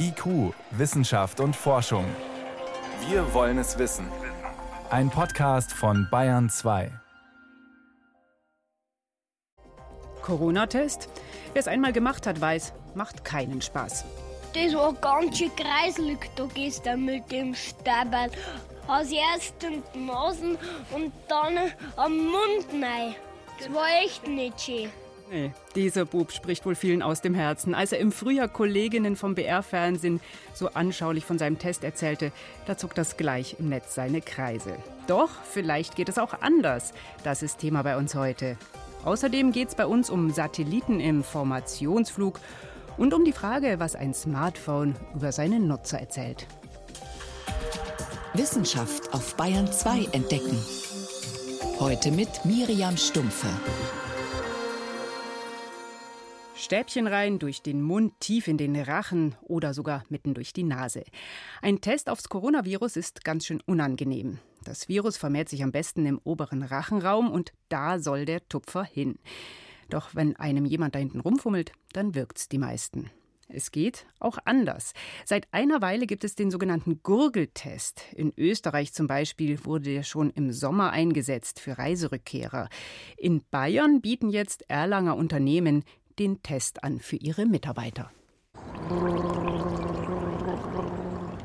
IQ, Wissenschaft und Forschung. Wir wollen es wissen. Ein Podcast von Bayern 2. Corona-Test? Wer es einmal gemacht hat, weiß, macht keinen Spaß. Das war ganz schön kreiselig da gestern mit dem Stabel. Hast erst in die Nasen und dann am Mund rein. Das war echt nicht schön. Nee, dieser Bub spricht wohl vielen aus dem Herzen. Als er im Frühjahr Kolleginnen vom BR-Fernsehen so anschaulich von seinem Test erzählte, da zog das gleich im Netz seine Kreise. Doch, vielleicht geht es auch anders. Das ist Thema bei uns heute. Außerdem geht es bei uns um Satelliten im Formationsflug und um die Frage, was ein Smartphone über seine Nutzer erzählt. Wissenschaft auf Bayern 2 entdecken. Heute mit Miriam Stumpfe. Stäbchen rein, durch den Mund, tief in den Rachen oder sogar mitten durch die Nase. Ein Test aufs Coronavirus ist ganz schön unangenehm. Das Virus vermehrt sich am besten im oberen Rachenraum und da soll der Tupfer hin. Doch wenn einem jemand da hinten rumfummelt, dann wirkt's die meisten. Es geht auch anders. Seit einer Weile gibt es den sogenannten Gurgeltest. In Österreich zum Beispiel wurde der schon im Sommer eingesetzt für Reiserückkehrer. In Bayern bieten jetzt Erlanger Unternehmen den Test an für ihre Mitarbeiter.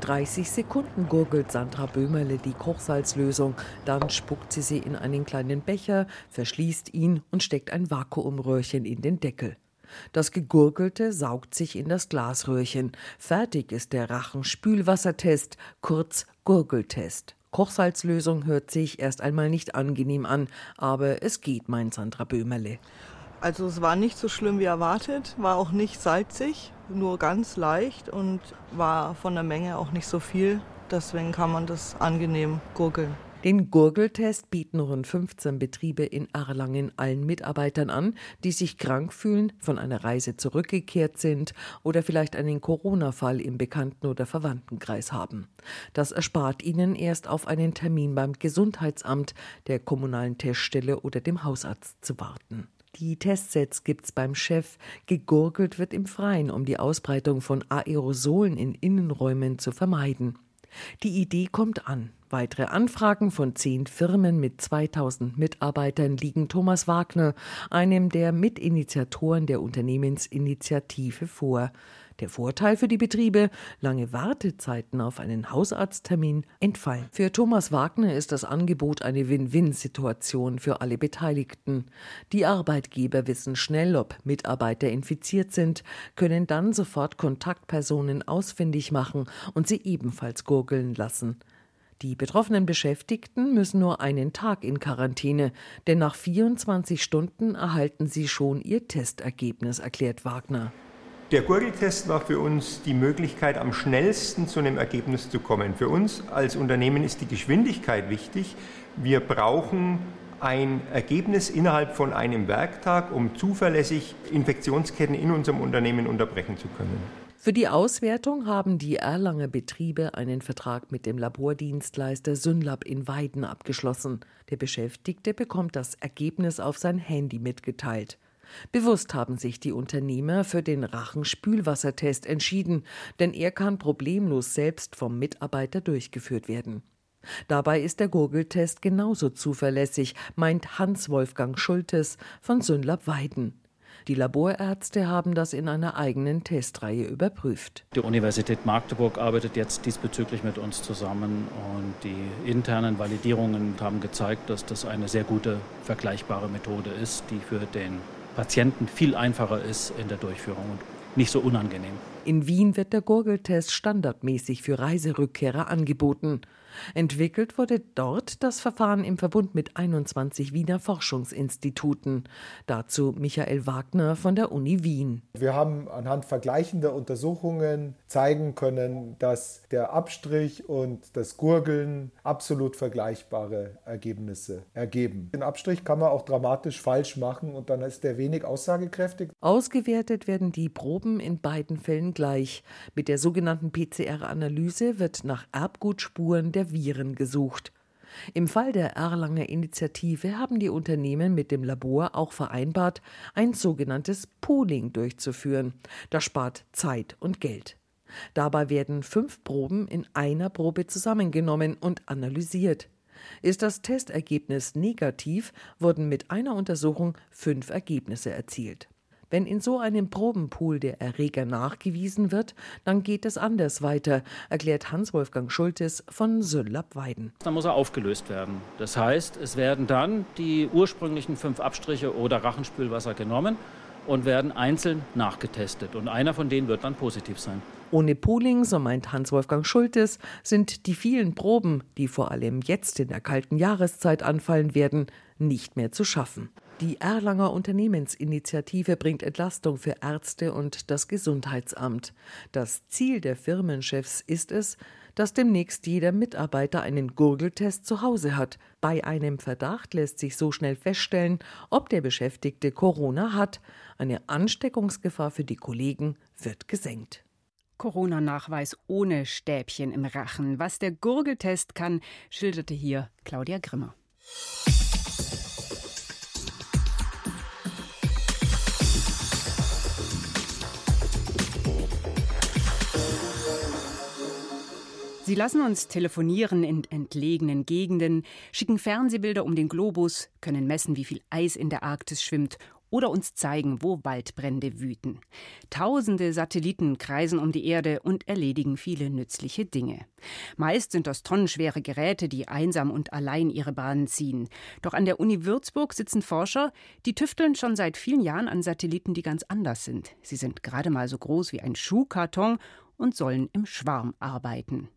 30 Sekunden gurgelt Sandra Böhmerle die Kochsalzlösung. Dann spuckt sie sie in einen kleinen Becher, verschließt ihn und steckt ein Vakuumröhrchen in den Deckel. Das Gegurgelte saugt sich in das Glasröhrchen. Fertig ist der Rachenspülwassertest, kurz Gurgeltest. Kochsalzlösung hört sich erst einmal nicht angenehm an, aber es geht, meint Sandra Böhmerle. Also es war nicht so schlimm wie erwartet, war auch nicht salzig, nur ganz leicht und war von der Menge auch nicht so viel. Deswegen kann man das angenehm gurgeln. Den Gurgeltest bieten rund 15 Betriebe in Erlangen allen Mitarbeitern an, die sich krank fühlen, von einer Reise zurückgekehrt sind oder vielleicht einen Corona-Fall im Bekannten- oder Verwandtenkreis haben. Das erspart ihnen erst auf einen Termin beim Gesundheitsamt, der kommunalen Teststelle oder dem Hausarzt zu warten. Die Testsets gibt's beim Chef. Gegurgelt wird im Freien, um die Ausbreitung von Aerosolen in Innenräumen zu vermeiden. Die Idee kommt an. Weitere Anfragen von zehn Firmen mit 2000 Mitarbeitern liegen Thomas Wagner, einem der Mitinitiatoren der Unternehmensinitiative, vor. Der Vorteil für die Betriebe, lange Wartezeiten auf einen Hausarzttermin, entfallen. Für Thomas Wagner ist das Angebot eine Win-Win-Situation für alle Beteiligten. Die Arbeitgeber wissen schnell, ob Mitarbeiter infiziert sind, können dann sofort Kontaktpersonen ausfindig machen und sie ebenfalls gurgeln lassen. Die betroffenen Beschäftigten müssen nur einen Tag in Quarantäne, denn nach 24 Stunden erhalten sie schon ihr Testergebnis, erklärt Wagner. Der Gurgeltest war für uns die Möglichkeit, am schnellsten zu einem Ergebnis zu kommen. Für uns als Unternehmen ist die Geschwindigkeit wichtig. Wir brauchen ein Ergebnis innerhalb von einem Werktag, um zuverlässig Infektionsketten in unserem Unternehmen unterbrechen zu können. Für die Auswertung haben die Erlanger Betriebe einen Vertrag mit dem Labordienstleister Synlab in Weiden abgeschlossen. Der Beschäftigte bekommt das Ergebnis auf sein Handy mitgeteilt. Bewusst haben sich die Unternehmer für den Rachenspülwassertest entschieden, denn er kann problemlos selbst vom Mitarbeiter durchgeführt werden. Dabei ist der Gurgeltest genauso zuverlässig, meint Hans-Wolfgang Schultes von Sünlab Weiden. Die Laborärzte haben das in einer eigenen Testreihe überprüft. Die Universität Magdeburg arbeitet jetzt diesbezüglich mit uns zusammen und die internen Validierungen haben gezeigt, dass das eine sehr gute vergleichbare Methode ist, die für den Patienten viel einfacher ist in der Durchführung und nicht so unangenehm. In Wien wird der Gurgeltest standardmäßig für Reiserückkehrer angeboten. Entwickelt wurde dort das Verfahren im Verbund mit 21 Wiener Forschungsinstituten. Dazu Michael Wagner von der Uni Wien. Wir haben anhand vergleichender Untersuchungen zeigen können, dass der Abstrich und das Gurgeln absolut vergleichbare Ergebnisse ergeben. Den Abstrich kann man auch dramatisch falsch machen und dann ist der wenig aussagekräftig. Ausgewertet werden die Proben in beiden Fällen gleich. Mit der sogenannten PCR-Analyse wird nach Erbgutspuren der Viren gesucht. Im Fall der Erlanger Initiative haben die Unternehmen mit dem Labor auch vereinbart, ein sogenanntes Pooling durchzuführen. Das spart Zeit und Geld. Dabei werden fünf Proben in einer Probe zusammengenommen und analysiert. Ist das Testergebnis negativ, wurden mit einer Untersuchung fünf Ergebnisse erzielt. Wenn in so einem Probenpool der Erreger nachgewiesen wird, dann geht es anders weiter, erklärt Hans-Wolfgang Schultes von Süllab-Weiden. Dann muss er aufgelöst werden. Das heißt, es werden dann die ursprünglichen fünf Abstriche oder Rachenspülwasser genommen und werden einzeln nachgetestet. Und einer von denen wird dann positiv sein. Ohne Pooling, so meint Hans-Wolfgang Schultes, sind die vielen Proben, die vor allem jetzt in der kalten Jahreszeit anfallen werden, nicht mehr zu schaffen. Die Erlanger Unternehmensinitiative bringt Entlastung für Ärzte und das Gesundheitsamt. Das Ziel der Firmenchefs ist es, dass demnächst jeder Mitarbeiter einen Gurgeltest zu Hause hat. Bei einem Verdacht lässt sich so schnell feststellen, ob der Beschäftigte Corona hat. Eine Ansteckungsgefahr für die Kollegen wird gesenkt. Corona-Nachweis ohne Stäbchen im Rachen. Was der Gurgeltest kann, schilderte hier Claudia Grimmer. Sie lassen uns telefonieren in entlegenen Gegenden, schicken Fernsehbilder um den Globus, können messen, wie viel Eis in der Arktis schwimmt oder uns zeigen, wo Waldbrände wüten. Tausende Satelliten kreisen um die Erde und erledigen viele nützliche Dinge. Meist sind das tonnenschwere Geräte, die einsam und allein ihre Bahnen ziehen. Doch an der Uni Würzburg sitzen Forscher, die tüfteln schon seit vielen Jahren an Satelliten, die ganz anders sind. Sie sind gerade mal so groß wie ein Schuhkarton und sollen im Schwarm arbeiten.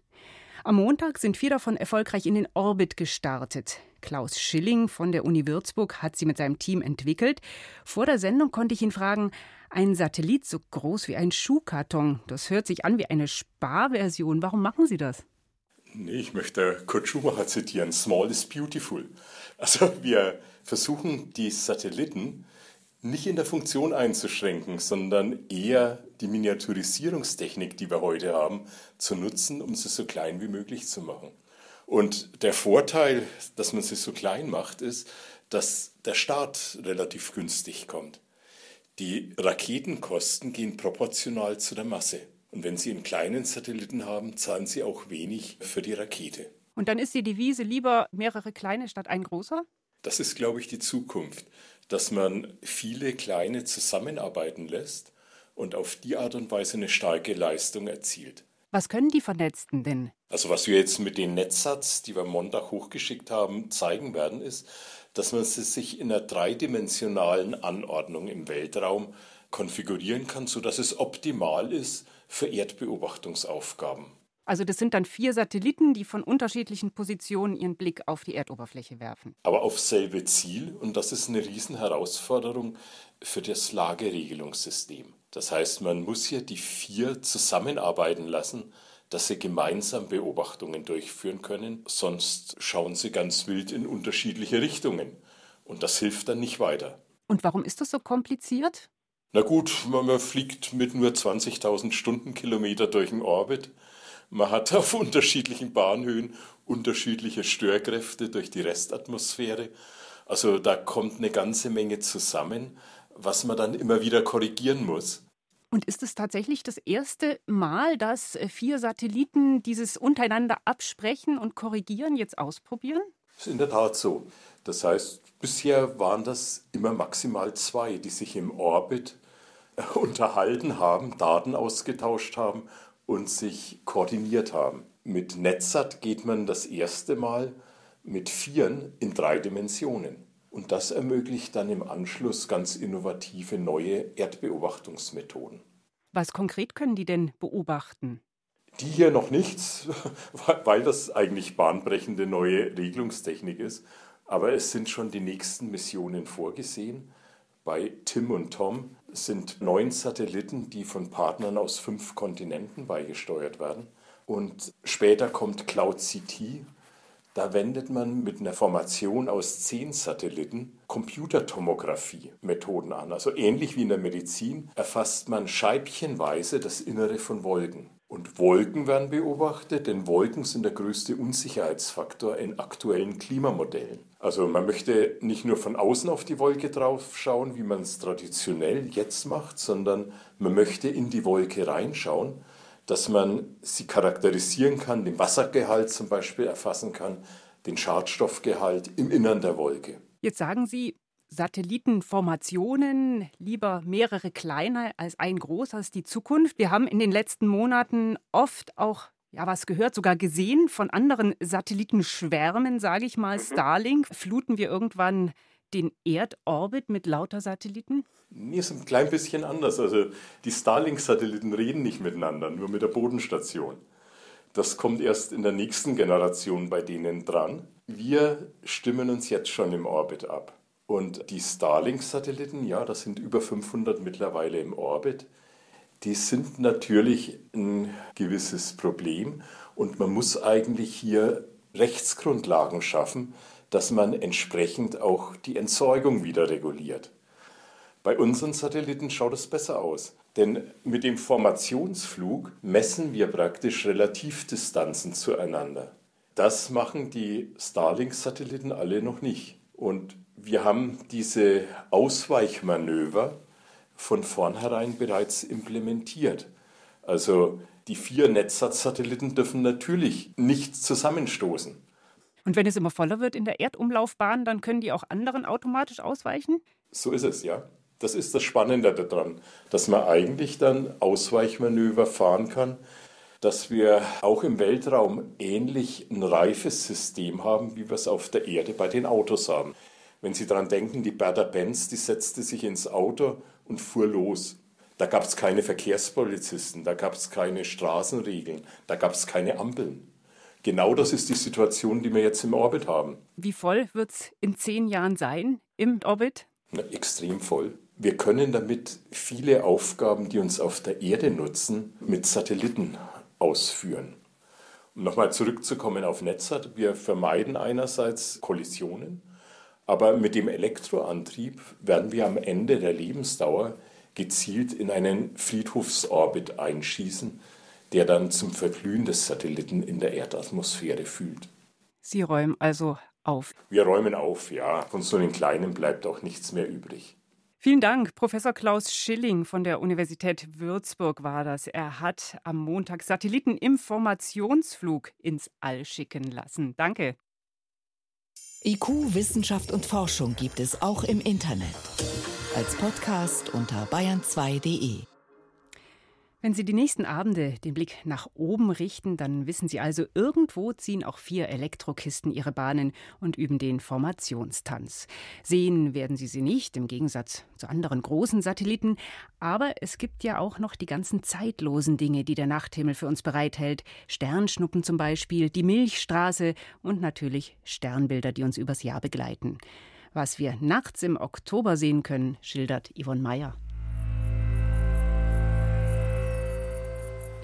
Am Montag sind vier davon erfolgreich in den Orbit gestartet. Klaus Schilling von der Uni Würzburg hat sie mit seinem Team entwickelt. Vor der Sendung konnte ich ihn fragen, ein Satellit so groß wie ein Schuhkarton, das hört sich an wie eine Sparversion. Warum machen Sie das? Nee, ich möchte Kurt Schumacher zitieren, Small is beautiful. Also wir versuchen die Satelliten nicht in der Funktion einzuschränken, sondern eher die Miniaturisierungstechnik, die wir heute haben, zu nutzen, um sie so klein wie möglich zu machen. Und der Vorteil, dass man sie so klein macht, ist, dass der Start relativ günstig kommt. Die Raketenkosten gehen proportional zu der Masse. Und wenn Sie einen kleinen Satelliten haben, zahlen Sie auch wenig für die Rakete. Und dann ist die Devise lieber mehrere kleine statt ein großer? Das ist, glaube ich, die Zukunft dass man viele kleine zusammenarbeiten lässt und auf die Art und Weise eine starke Leistung erzielt. Was können die Vernetzten denn? Also was wir jetzt mit den Netzsatz, die wir Montag hochgeschickt haben, zeigen werden, ist, dass man sie sich in einer dreidimensionalen Anordnung im Weltraum konfigurieren kann, sodass es optimal ist für Erdbeobachtungsaufgaben. Also das sind dann vier Satelliten, die von unterschiedlichen Positionen ihren Blick auf die Erdoberfläche werfen. Aber aufs selbe Ziel und das ist eine Riesenherausforderung für das Lageregelungssystem. Das heißt, man muss hier die vier zusammenarbeiten lassen, dass sie gemeinsam Beobachtungen durchführen können, sonst schauen sie ganz wild in unterschiedliche Richtungen. Und das hilft dann nicht weiter. Und warum ist das so kompliziert? Na gut, man, fliegt mit nur 20.000 Stundenkilometer durch den Orbit. Man hat auf unterschiedlichen Bahnhöhen unterschiedliche Störkräfte durch die Restatmosphäre. Also da kommt eine ganze Menge zusammen, was man dann immer wieder korrigieren muss. Und ist es tatsächlich das erste Mal, dass äh, vier Satelliten dieses untereinander absprechen und korrigieren jetzt ausprobieren? Das ist in der Tat so. Das heißt, bisher waren das immer maximal zwei, die sich im Orbit äh, unterhalten haben, Daten ausgetauscht haben und sich koordiniert haben. Mit Netzsat geht man das erste Mal mit Vieren in drei Dimensionen. Und das ermöglicht dann im Anschluss ganz innovative neue Erdbeobachtungsmethoden. Was konkret können die denn beobachten? Die hier noch nichts, weil das eigentlich bahnbrechende neue Regelungstechnik ist. Aber es sind schon die nächsten Missionen vorgesehen. Bei Tim und Tom sind neun Satelliten, die von Partnern aus fünf Kontinenten beigesteuert werden. Und später kommt Cloud CT. Da wendet man mit einer Formation aus zehn Satelliten Computertomographie-Methoden an. Also ähnlich wie in der Medizin erfasst man scheibchenweise das Innere von Wolken. Und Wolken werden beobachtet, denn Wolken sind der größte Unsicherheitsfaktor in aktuellen Klimamodellen. Also man möchte nicht nur von außen auf die Wolke drauf schauen, wie man es traditionell jetzt macht, sondern man möchte in die Wolke reinschauen, dass man sie charakterisieren kann, den Wassergehalt zum Beispiel erfassen kann, den Schadstoffgehalt im Innern der Wolke. Jetzt sagen Sie, Satellitenformationen, lieber mehrere kleine als ein großer ist die Zukunft. Wir haben in den letzten Monaten oft auch ja, was gehört, sogar gesehen von anderen Satellitenschwärmen, sage ich mal, mhm. Starlink. Fluten wir irgendwann den Erdorbit mit lauter Satelliten? Nee, ist ein klein bisschen anders. Also die Starlink-Satelliten reden nicht miteinander, nur mit der Bodenstation. Das kommt erst in der nächsten Generation bei denen dran. Wir stimmen uns jetzt schon im Orbit ab. Und die Starlink-Satelliten, ja, das sind über 500 mittlerweile im Orbit, die sind natürlich ein gewisses Problem und man muss eigentlich hier Rechtsgrundlagen schaffen, dass man entsprechend auch die Entsorgung wieder reguliert. Bei unseren Satelliten schaut es besser aus, denn mit dem Formationsflug messen wir praktisch Relativdistanzen zueinander. Das machen die Starlink-Satelliten alle noch nicht. Und wir haben diese Ausweichmanöver von vornherein bereits implementiert. Also die vier Netzsatelliten dürfen natürlich nicht zusammenstoßen. Und wenn es immer voller wird in der Erdumlaufbahn, dann können die auch anderen automatisch ausweichen? So ist es, ja. Das ist das Spannende daran, dass man eigentlich dann Ausweichmanöver fahren kann, dass wir auch im Weltraum ähnlich ein reifes System haben, wie wir es auf der Erde bei den Autos haben. Wenn Sie daran denken, die Bertha Benz, die setzte sich ins Auto und fuhr los. Da gab es keine Verkehrspolizisten, da gab es keine Straßenregeln, da gab es keine Ampeln. Genau das ist die Situation, die wir jetzt im Orbit haben. Wie voll wird es in zehn Jahren sein im Orbit? Na, extrem voll. Wir können damit viele Aufgaben, die uns auf der Erde nutzen, mit Satelliten ausführen. Um nochmal zurückzukommen auf Netzat, wir vermeiden einerseits Kollisionen, aber mit dem Elektroantrieb werden wir am Ende der Lebensdauer gezielt in einen Friedhofsorbit einschießen, der dann zum Verglühen des Satelliten in der Erdatmosphäre führt. Sie räumen also auf. Wir räumen auf, ja. Von so einem kleinen bleibt auch nichts mehr übrig. Vielen Dank. Professor Klaus Schilling von der Universität Würzburg war das. Er hat am Montag Satelliteninformationsflug ins All schicken lassen. Danke. IQ, Wissenschaft und Forschung gibt es auch im Internet. Als Podcast unter bayern2.de. Wenn Sie die nächsten Abende den Blick nach oben richten, dann wissen Sie also, irgendwo ziehen auch vier Elektrokisten ihre Bahnen und üben den Formationstanz. Sehen werden Sie sie nicht, im Gegensatz zu anderen großen Satelliten, aber es gibt ja auch noch die ganzen zeitlosen Dinge, die der Nachthimmel für uns bereithält. Sternschnuppen zum Beispiel, die Milchstraße und natürlich Sternbilder, die uns übers Jahr begleiten. Was wir nachts im Oktober sehen können, schildert Yvonne Meyer.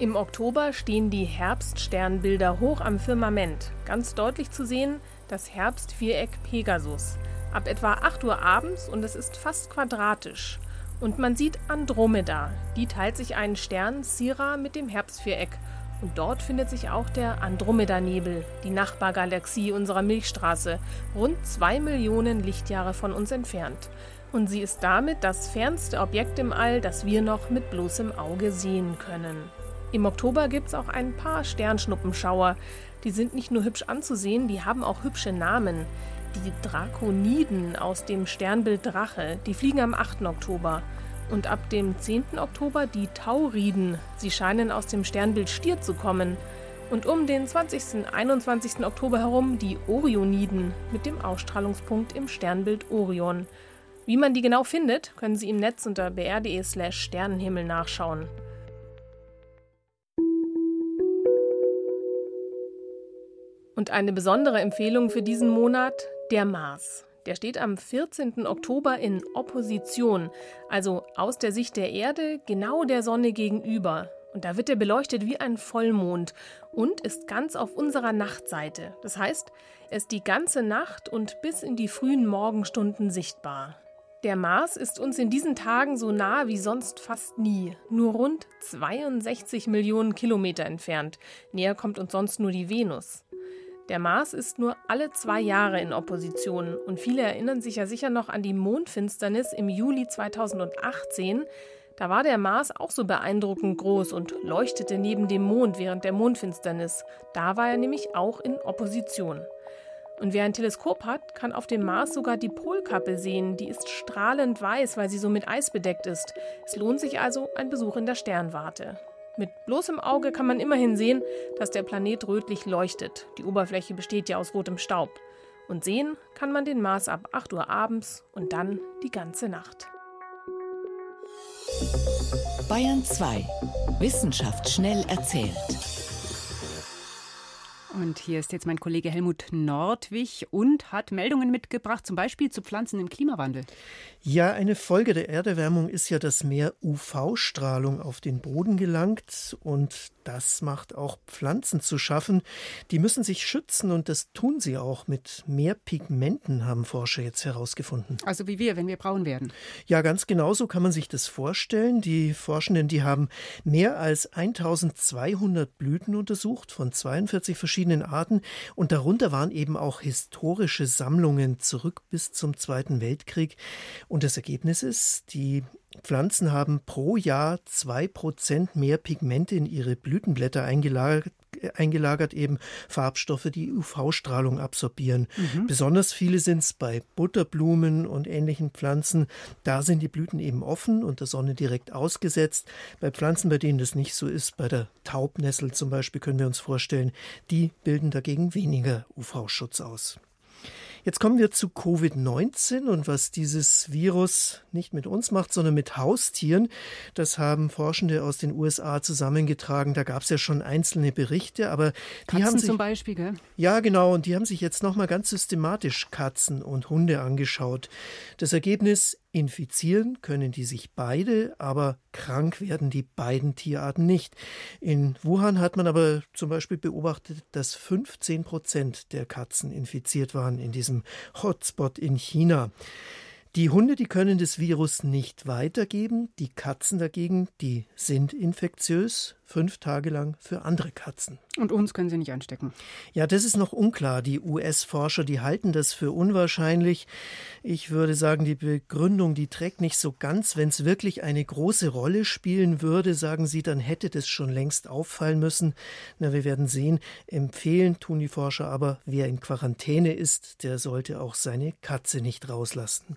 Im Oktober stehen die Herbststernbilder hoch am Firmament. Ganz deutlich zu sehen das Herbstviereck Pegasus. Ab etwa 8 Uhr abends und es ist fast quadratisch. Und man sieht Andromeda. Die teilt sich einen Stern Sira mit dem Herbstviereck. Und dort findet sich auch der Andromeda-Nebel, die Nachbargalaxie unserer Milchstraße, rund zwei Millionen Lichtjahre von uns entfernt. Und sie ist damit das fernste Objekt im All, das wir noch mit bloßem Auge sehen können. Im Oktober gibt es auch ein paar Sternschnuppenschauer. Die sind nicht nur hübsch anzusehen, die haben auch hübsche Namen. Die Drakoniden aus dem Sternbild Drache, die fliegen am 8. Oktober. Und ab dem 10. Oktober die Tauriden. Sie scheinen aus dem Sternbild Stier zu kommen. Und um den 20. 21. Oktober herum die Orioniden mit dem Ausstrahlungspunkt im Sternbild Orion. Wie man die genau findet, können Sie im Netz unter br.de/slash Sternenhimmel nachschauen. Und eine besondere Empfehlung für diesen Monat, der Mars. Der steht am 14. Oktober in Opposition, also aus der Sicht der Erde genau der Sonne gegenüber. Und da wird er beleuchtet wie ein Vollmond und ist ganz auf unserer Nachtseite. Das heißt, er ist die ganze Nacht und bis in die frühen Morgenstunden sichtbar. Der Mars ist uns in diesen Tagen so nah wie sonst fast nie, nur rund 62 Millionen Kilometer entfernt. Näher kommt uns sonst nur die Venus. Der Mars ist nur alle zwei Jahre in Opposition und viele erinnern sich ja sicher noch an die Mondfinsternis im Juli 2018. Da war der Mars auch so beeindruckend groß und leuchtete neben dem Mond während der Mondfinsternis. Da war er nämlich auch in Opposition. Und wer ein Teleskop hat, kann auf dem Mars sogar die Polkappe sehen. Die ist strahlend weiß, weil sie so mit Eis bedeckt ist. Es lohnt sich also ein Besuch in der Sternwarte. Mit bloßem Auge kann man immerhin sehen, dass der Planet rötlich leuchtet. Die Oberfläche besteht ja aus rotem Staub. Und sehen kann man den Mars ab 8 Uhr abends und dann die ganze Nacht. Bayern 2. Wissenschaft schnell erzählt. Und hier ist jetzt mein Kollege Helmut Nordwig und hat Meldungen mitgebracht, zum Beispiel zu Pflanzen im Klimawandel. Ja, eine Folge der Erderwärmung ist ja, dass mehr UV-Strahlung auf den Boden gelangt und das macht auch Pflanzen zu schaffen. Die müssen sich schützen und das tun sie auch mit mehr Pigmenten, haben Forscher jetzt herausgefunden. Also wie wir, wenn wir braun werden. Ja, ganz genau so kann man sich das vorstellen. Die Forschenden, die haben mehr als 1200 Blüten untersucht von 42 verschiedenen Arten und darunter waren eben auch historische Sammlungen zurück bis zum Zweiten Weltkrieg. Und das Ergebnis ist, die Pflanzen haben pro Jahr zwei Prozent mehr Pigmente in ihre Blütenblätter eingelagert, eingelagert eben Farbstoffe, die UV-Strahlung absorbieren. Mhm. Besonders viele sind es bei Butterblumen und ähnlichen Pflanzen. Da sind die Blüten eben offen und der Sonne direkt ausgesetzt. Bei Pflanzen, bei denen das nicht so ist, bei der Taubnessel zum Beispiel können wir uns vorstellen, die bilden dagegen weniger UV-Schutz aus. Jetzt kommen wir zu Covid-19 und was dieses Virus nicht mit uns macht, sondern mit Haustieren. Das haben Forschende aus den USA zusammengetragen. Da gab es ja schon einzelne Berichte, aber die Katzen haben sich, zum Beispiel, gell? Ja, genau. Und die haben sich jetzt nochmal ganz systematisch Katzen und Hunde angeschaut. Das Ergebnis Infizieren können die sich beide, aber krank werden die beiden Tierarten nicht. In Wuhan hat man aber zum Beispiel beobachtet, dass 15 Prozent der Katzen infiziert waren in diesem Hotspot in China. Die Hunde, die können das Virus nicht weitergeben, die Katzen dagegen, die sind infektiös, fünf Tage lang für andere Katzen. Und uns können sie nicht anstecken. Ja, das ist noch unklar. Die US-Forscher, die halten das für unwahrscheinlich. Ich würde sagen, die Begründung, die trägt nicht so ganz. Wenn es wirklich eine große Rolle spielen würde, sagen sie, dann hätte das schon längst auffallen müssen. Na, wir werden sehen. Empfehlen tun die Forscher aber, wer in Quarantäne ist, der sollte auch seine Katze nicht rauslassen.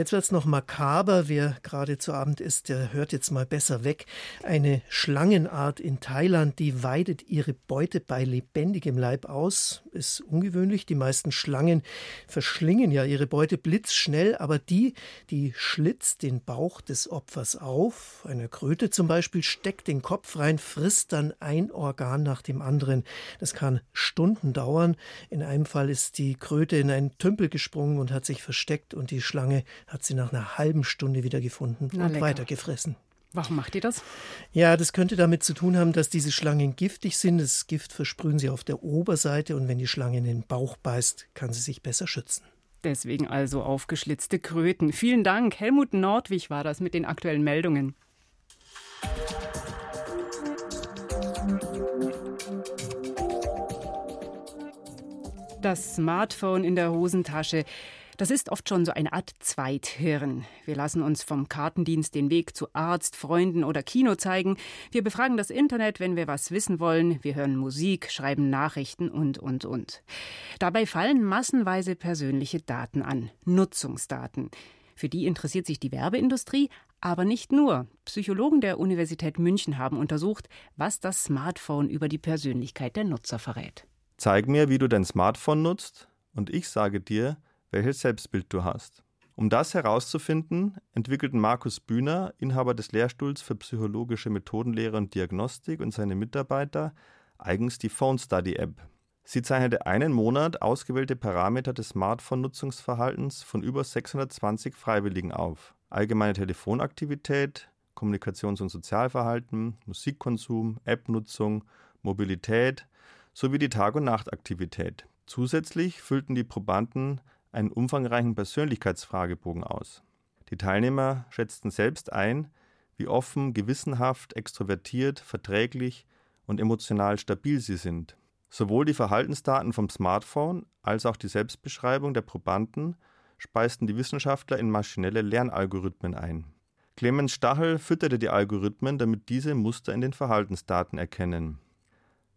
Jetzt wird es noch makaber. Wer gerade zu Abend ist, der hört jetzt mal besser weg. Eine Schlangenart in Thailand, die weidet ihre Beute bei lebendigem Leib aus. Ist ungewöhnlich. Die meisten Schlangen verschlingen ja ihre Beute blitzschnell, aber die, die schlitzt den Bauch des Opfers auf. Eine Kröte zum Beispiel steckt den Kopf rein, frisst dann ein Organ nach dem anderen. Das kann Stunden dauern. In einem Fall ist die Kröte in einen Tümpel gesprungen und hat sich versteckt und die Schlange hat sie nach einer halben Stunde wieder gefunden Na, und lecker. weitergefressen. Warum macht ihr das? Ja, das könnte damit zu tun haben, dass diese Schlangen giftig sind. Das Gift versprühen sie auf der Oberseite und wenn die Schlange in den Bauch beißt, kann sie sich besser schützen. Deswegen also aufgeschlitzte Kröten. Vielen Dank. Helmut Nordwig war das mit den aktuellen Meldungen. Das Smartphone in der Hosentasche. Das ist oft schon so eine Art Zweithirn. Wir lassen uns vom Kartendienst den Weg zu Arzt, Freunden oder Kino zeigen. Wir befragen das Internet, wenn wir was wissen wollen. Wir hören Musik, schreiben Nachrichten und, und, und. Dabei fallen massenweise persönliche Daten an. Nutzungsdaten. Für die interessiert sich die Werbeindustrie, aber nicht nur. Psychologen der Universität München haben untersucht, was das Smartphone über die Persönlichkeit der Nutzer verrät. Zeig mir, wie du dein Smartphone nutzt, und ich sage dir, welches Selbstbild du hast. Um das herauszufinden, entwickelten Markus Bühner, Inhaber des Lehrstuhls für psychologische Methodenlehre und Diagnostik und seine Mitarbeiter eigens die Phone Study App. Sie zeichnete einen Monat ausgewählte Parameter des Smartphone-Nutzungsverhaltens von über 620 Freiwilligen auf. Allgemeine Telefonaktivität, Kommunikations- und Sozialverhalten, Musikkonsum, App-Nutzung, Mobilität sowie die Tag- und Nachtaktivität. Zusätzlich füllten die Probanden einen umfangreichen Persönlichkeitsfragebogen aus. Die Teilnehmer schätzten selbst ein, wie offen, gewissenhaft, extrovertiert, verträglich und emotional stabil sie sind. Sowohl die Verhaltensdaten vom Smartphone als auch die Selbstbeschreibung der Probanden speisten die Wissenschaftler in maschinelle Lernalgorithmen ein. Clemens Stachel fütterte die Algorithmen, damit diese Muster in den Verhaltensdaten erkennen.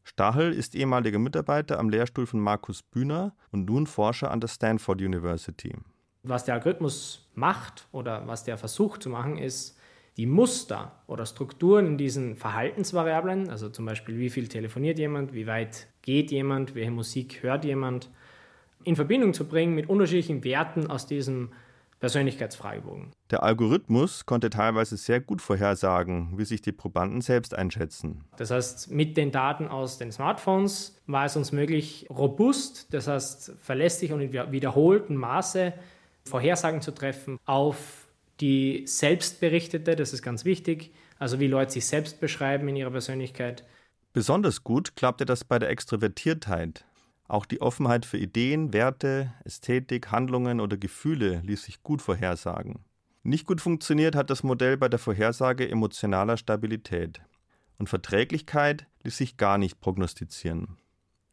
Stachel ist ehemaliger Mitarbeiter am Lehrstuhl von Markus Bühner und nun Forscher an der Stanford University. Was der Algorithmus macht oder was der versucht zu machen, ist, die Muster oder Strukturen in diesen Verhaltensvariablen, also zum Beispiel wie viel telefoniert jemand, wie weit geht jemand, welche Musik hört jemand, in Verbindung zu bringen mit unterschiedlichen Werten aus diesem Persönlichkeitsfragebogen. Der Algorithmus konnte teilweise sehr gut vorhersagen, wie sich die Probanden selbst einschätzen. Das heißt, mit den Daten aus den Smartphones war es uns möglich, robust, das heißt verlässlich und in wiederholten Maße Vorhersagen zu treffen auf die selbstberichtete, das ist ganz wichtig, also wie Leute sich selbst beschreiben in ihrer Persönlichkeit. Besonders gut klappte das bei der Extrovertiertheit. Auch die Offenheit für Ideen, Werte, Ästhetik, Handlungen oder Gefühle ließ sich gut vorhersagen. Nicht gut funktioniert hat das Modell bei der Vorhersage emotionaler Stabilität. Und Verträglichkeit ließ sich gar nicht prognostizieren.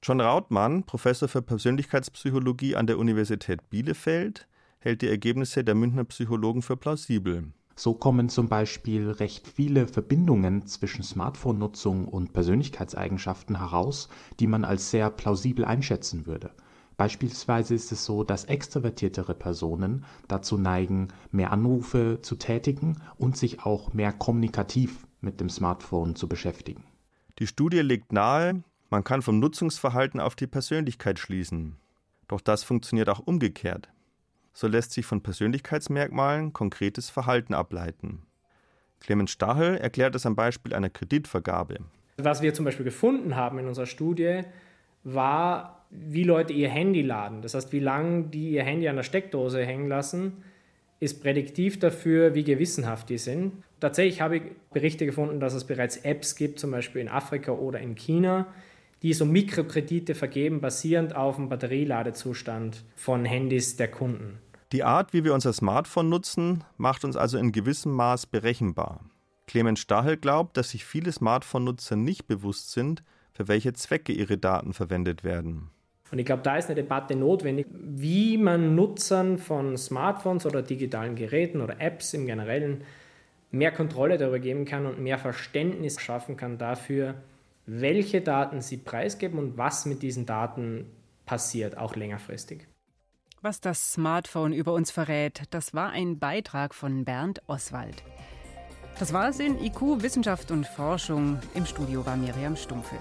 John Rautmann, Professor für Persönlichkeitspsychologie an der Universität Bielefeld, hält die Ergebnisse der Münchner Psychologen für plausibel. So kommen zum Beispiel recht viele Verbindungen zwischen Smartphone-Nutzung und Persönlichkeitseigenschaften heraus, die man als sehr plausibel einschätzen würde. Beispielsweise ist es so, dass extrovertiertere Personen dazu neigen, mehr Anrufe zu tätigen und sich auch mehr kommunikativ mit dem Smartphone zu beschäftigen. Die Studie legt nahe, man kann vom Nutzungsverhalten auf die Persönlichkeit schließen. Doch das funktioniert auch umgekehrt so lässt sich von Persönlichkeitsmerkmalen konkretes Verhalten ableiten. Clemens Stachel erklärt es am Beispiel einer Kreditvergabe. Was wir zum Beispiel gefunden haben in unserer Studie, war, wie Leute ihr Handy laden. Das heißt, wie lange die ihr Handy an der Steckdose hängen lassen, ist prädiktiv dafür, wie gewissenhaft die sind. Tatsächlich habe ich Berichte gefunden, dass es bereits Apps gibt, zum Beispiel in Afrika oder in China, die so Mikrokredite vergeben, basierend auf dem Batterieladezustand von Handys der Kunden. Die Art, wie wir unser Smartphone nutzen, macht uns also in gewissem Maß berechenbar. Clemens Stachel glaubt, dass sich viele Smartphone-Nutzer nicht bewusst sind, für welche Zwecke ihre Daten verwendet werden. Und ich glaube, da ist eine Debatte notwendig, wie man Nutzern von Smartphones oder digitalen Geräten oder Apps im Generellen mehr Kontrolle darüber geben kann und mehr Verständnis schaffen kann dafür, welche Daten sie preisgeben und was mit diesen Daten passiert, auch längerfristig. Was das Smartphone über uns verrät, das war ein Beitrag von Bernd Oswald. Das war es in IQ Wissenschaft und Forschung. Im Studio war Miriam Stumpfe.